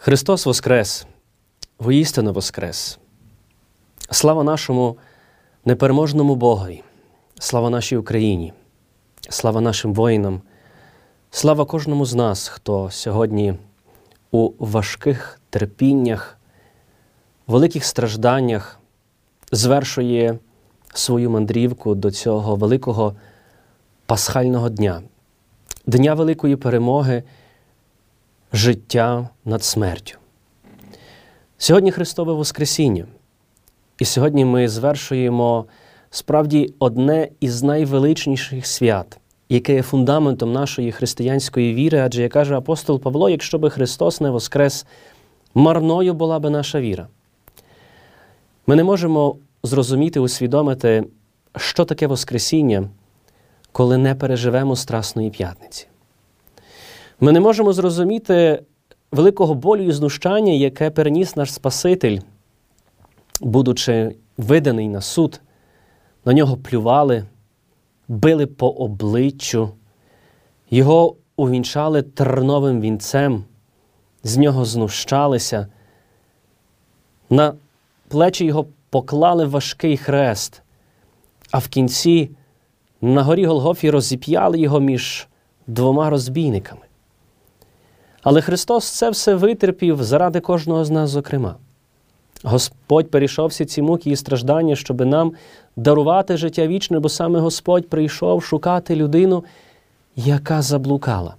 Христос Воскрес, воістину Воскрес. Слава нашому непереможному Богові, слава нашій Україні, слава нашим воїнам, слава кожному з нас, хто сьогодні у важких терпіннях, великих стражданнях звершує свою мандрівку до цього великого пасхального дня, дня великої перемоги життя над смертю. Сьогодні Христове Воскресіння. І сьогодні ми звершуємо справді одне із найвеличніших свят, яке є фундаментом нашої християнської віри, адже як каже апостол Павло, якщо би Христос не воскрес, марною була би наша віра. Ми не можемо зрозуміти, усвідомити, що таке Воскресіння, коли не переживемо Страсної п'ятниці. Ми не можемо зрозуміти великого болю і знущання, яке переніс наш Спаситель, будучи виданий на суд, на нього плювали, били по обличчю, його увінчали терновим вінцем, з нього знущалися, на плечі його поклали важкий хрест, а в кінці на горі Голгофі розіп'яли його між двома розбійниками. Але Христос це все витерпів заради кожного з нас, зокрема. Господь перейшов всі ці муки і страждання, щоб нам дарувати життя вічне, бо саме Господь прийшов шукати людину, яка заблукала.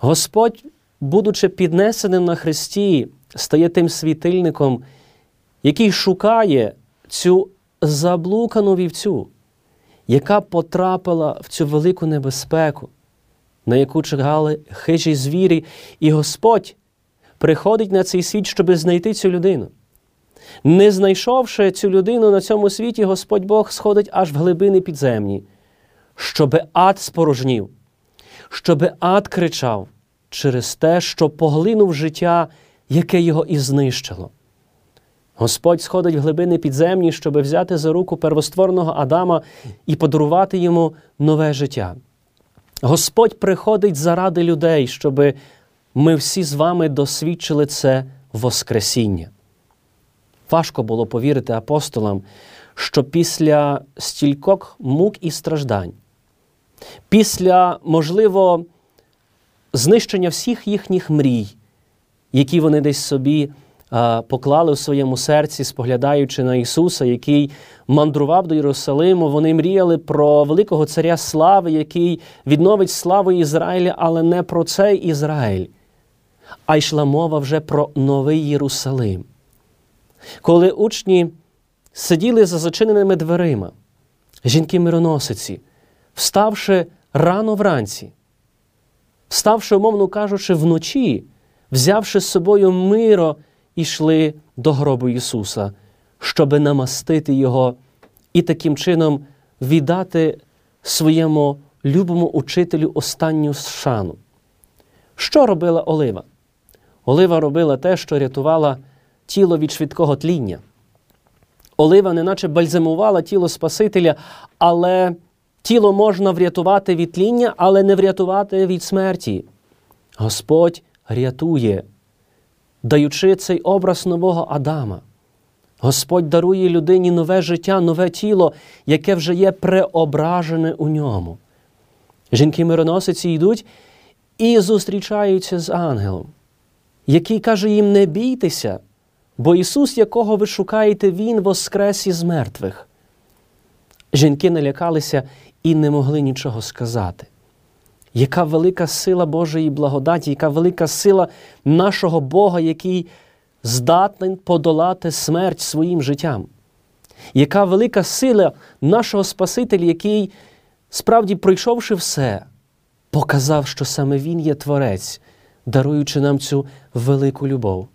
Господь, будучи піднесеним на Христі, стає тим світильником, який шукає цю заблукану вівцю, яка потрапила в цю велику небезпеку на яку чекали хижі звірі, і Господь приходить на цей світ, щоб знайти цю людину. Не знайшовши цю людину на цьому світі, Господь Бог сходить аж в глибини підземні, щоб ад спорожнів, щоб ад кричав через те, що поглинув життя, яке його і знищило. Господь сходить в глибини підземні, щоб взяти за руку первоствореного Адама і подарувати йому нове життя. Господь приходить заради людей, щоб ми всі з вами досвідчили це Воскресіння. Важко було повірити апостолам, що після стількох мук і страждань, після, можливо, знищення всіх їхніх мрій, які вони десь собі поклали в своєму серці, споглядаючи на Ісуса, який мандрував до Єрусалиму. Вони мріяли про великого царя слави, який відновить славу Ізраїля, але не про цей Ізраїль, а йшла мова вже про новий Єрусалим. Коли учні сиділи за зачиненими дверима, жінки-мироносиці, вставши рано вранці, вставши, умовно кажучи, вночі, взявши з собою миро ішли до гробу Ісуса, щоби намастити Його і таким чином віддати своєму любому учителю останню шану. Що робила Олива? Олива робила те, що рятувала тіло від швидкого тління. Олива неначе бальзамувала тіло Спасителя, але тіло можна врятувати від тління, але не врятувати від смерті. Господь рятує даючи цей образ нового Адама. Господь дарує людині нове життя, нове тіло, яке вже є преображене у ньому. Жінки-мироносиці йдуть і зустрічаються з ангелом, який каже їм: не бійтеся, бо Ісус, якого ви шукаєте, Він воскрес із мертвих. Жінки налякалися і не могли нічого сказати яка велика сила Божої благодаті, яка велика сила нашого Бога, який здатний подолати смерть своїм життям. Яка велика сила нашого Спасителя, який, справді, пройшовши все, показав, що саме Він є Творець, даруючи нам цю велику любов.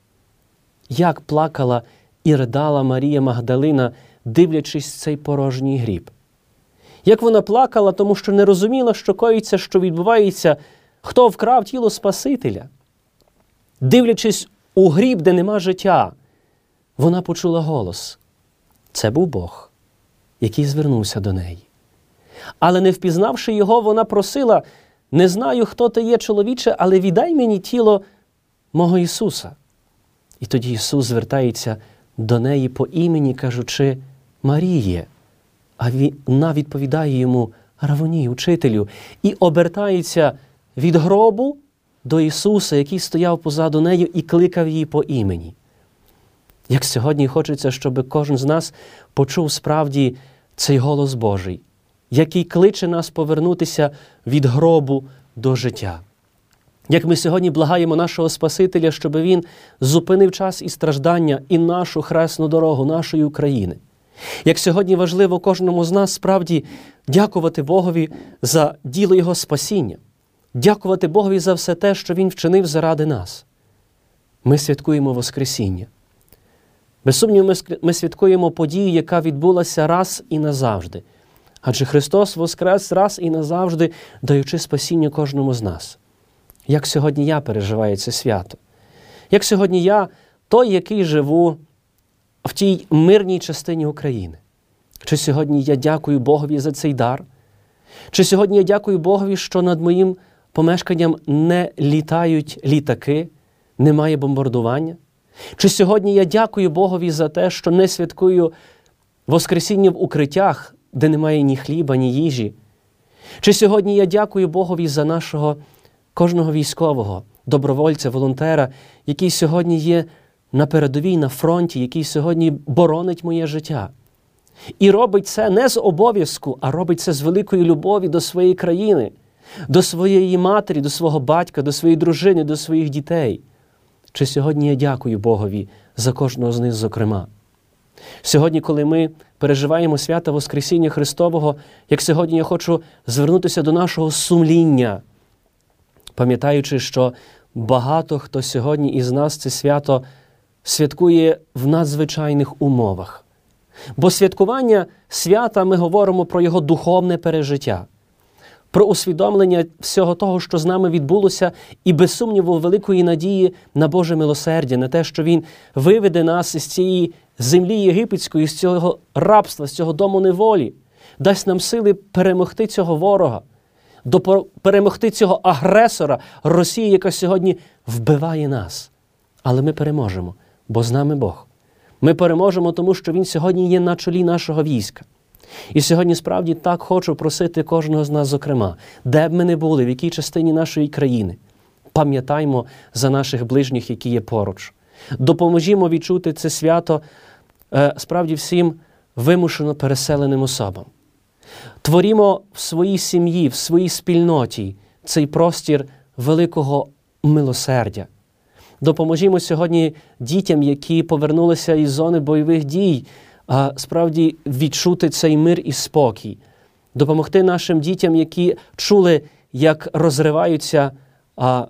Як плакала і ридала Марія Магдалина, дивлячись цей порожній гріб як вона плакала, тому що не розуміла, що коїться, що відбувається, хто вкрав тіло Спасителя. Дивлячись у гріб, де нема життя, вона почула голос. Це був Бог, який звернувся до неї. Але не впізнавши його, вона просила: не знаю, хто ти є, чоловіче, але віддай мені тіло мого Ісуса. І тоді Ісус звертається до неї по імені, кажучи Маріє. А вона відповідає йому Равоні, учителю, і обертається від гробу до Ісуса, який стояв позаду нею і кликав її по імені. Як сьогодні хочеться, щоб кожен з нас почув справді цей голос Божий, який кличе нас повернутися від гробу до життя. Як ми сьогодні благаємо нашого Спасителя, щоб Він зупинив час і страждання і нашу хресну дорогу нашої України. Як сьогодні важливо кожному з нас справді дякувати Богові за діло Його спасіння, дякувати Богові за все те, що Він вчинив заради нас. Ми святкуємо Воскресіння. Без сумніву, ми святкуємо подію, яка відбулася раз і назавжди. Адже Христос воскрес раз і назавжди, даючи спасіння кожному з нас. Як сьогодні я переживаю це свято? Як сьогодні я той, який живу в тій мирній частині України? Чи сьогодні я дякую Богові за цей дар? Чи сьогодні я дякую Богові, що над моїм помешканням не літають літаки, немає бомбардування? Чи сьогодні я дякую Богові за те, що не святкую Воскресіння в укриттях, де немає ні хліба, ні їжі? Чи сьогодні я дякую Богові за нашого кожного військового, добровольця, волонтера, який сьогодні є на передовій, на фронті, який сьогодні боронить моє життя? І робить це не з обов'язку, а робить це з великої любові до своєї країни, до своєї матері, до свого батька, до своєї дружини, до своїх дітей. Чи сьогодні я дякую Богові за кожного з них, зокрема? Сьогодні, коли ми переживаємо свято Воскресіння Христового, як сьогодні я хочу звернутися до нашого сумління, пам'ятаючи, що багато хто сьогодні із нас це свято святкує в надзвичайних умовах. Бо святкування свята ми говоримо про його духовне пережиття про усвідомлення всього того, що з нами відбулося, і без сумніву, великої надії на Боже милосердя, на те, що Він виведе нас із цієї землі єгипетської, з цього рабства, з цього дому неволі, дасть нам сили перемогти цього ворога, перемогти цього агресора Росії, яка сьогодні вбиває нас. Але ми переможемо, бо з нами Бог. Ми переможемо, тому що Він сьогодні є на чолі нашого війська. І сьогодні справді так хочу просити кожного з нас, зокрема, де б ми не були, в якій частині нашої країни. Пам'ятаймо за наших ближніх, які є поруч. Допоможімо відчути це свято е, справді всім вимушено переселеним особам. Творімо в своїй сім'ї, в своїй спільноті цей простір великого милосердя. Допоможімо сьогодні дітям, які повернулися із зони бойових дій справді відчути цей мир і спокій, допомогти нашим дітям, які чули, як розриваються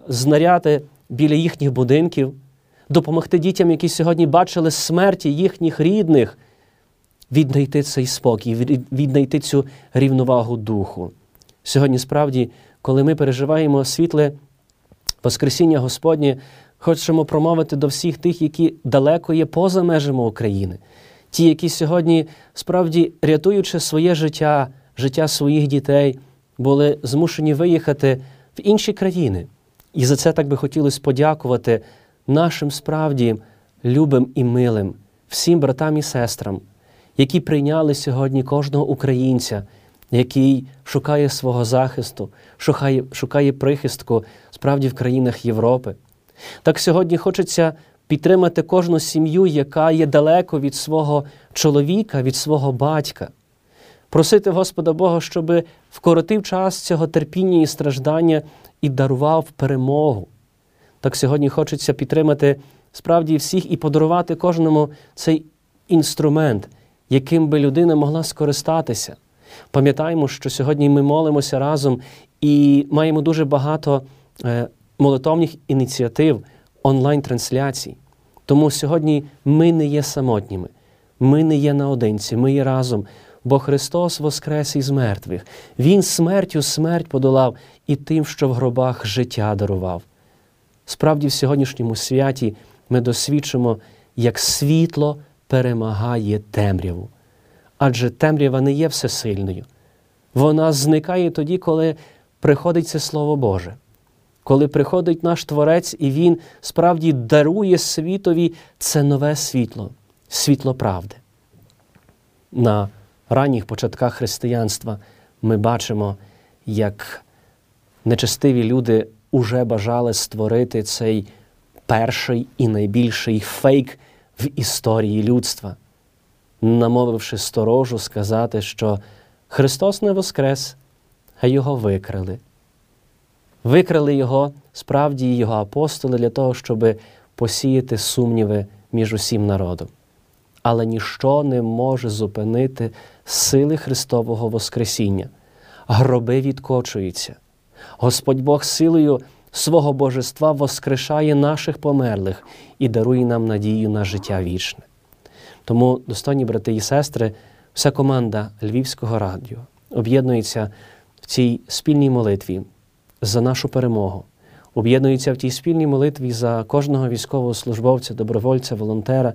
знаряди біля їхніх будинків, допомогти дітям, які сьогодні бачили смерті їхніх рідних, віднайти цей спокій, віднайти цю рівновагу духу. Сьогодні, справді, коли ми переживаємо світле Воскресіння Господнє, хочемо промовити до всіх тих, які далеко є поза межами України ті, які сьогодні, справді рятуючи своє життя, життя своїх дітей, були змушені виїхати в інші країни. І за це так би хотілося подякувати нашим справді любим і милим, всім братам і сестрам, які прийняли сьогодні кожного українця, який шукає свого захисту, шукає, шукає прихистку справді в країнах Європи. Так сьогодні хочеться підтримати кожну сім'ю, яка є далеко від свого чоловіка, від свого батька. Просити Господа Бога, щоб вкоротив час цього терпіння і страждання і дарував перемогу. Так сьогодні хочеться підтримати справді всіх і подарувати кожному цей інструмент, яким би людина могла скористатися. Пам'ятаємо, що сьогодні ми молимося разом і маємо дуже багато е, молитовних ініціатив онлайн-трансляцій. Тому сьогодні ми не є самотніми, ми не є наодинці, ми є разом, бо Христос воскрес із мертвих. Він смертю смерть подолав і тим, що в гробах життя дарував. Справді, в сьогоднішньому святі ми досвідчимо, як світло перемагає темряву. Адже темрява не є всесильною. Вона зникає тоді, коли приходить це Слово Боже. Коли приходить наш Творець і Він справді дарує світові це нове світло, світло правди. На ранніх початках християнства ми бачимо, як нечестиві люди уже бажали створити цей перший і найбільший фейк в історії людства, намовивши сторожу сказати, що Христос не воскрес, а його викрали. Викрали його справді його апостоли для того, щоб посіяти сумніви між усім народом. Але ніщо не може зупинити сили Христового Воскресіння. Гроби відкочуються. Господь Бог силою свого божества воскрешає наших померлих і дарує нам надію на життя вічне. Тому, достойні брати і сестри, вся команда Львівського радіо об'єднується в цій спільній молитві за нашу перемогу, об'єднується в тій спільній молитві за кожного військового службовця, добровольця, волонтера,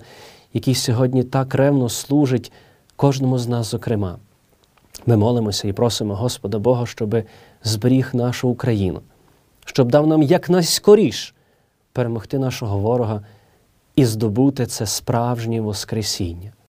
який сьогодні так ревно служить кожному з нас, зокрема. Ми молимося і просимо Господа Бога, щоб зберіг нашу Україну, щоб дав нам якнайскоріш перемогти нашого ворога і здобути це справжнє Воскресіння.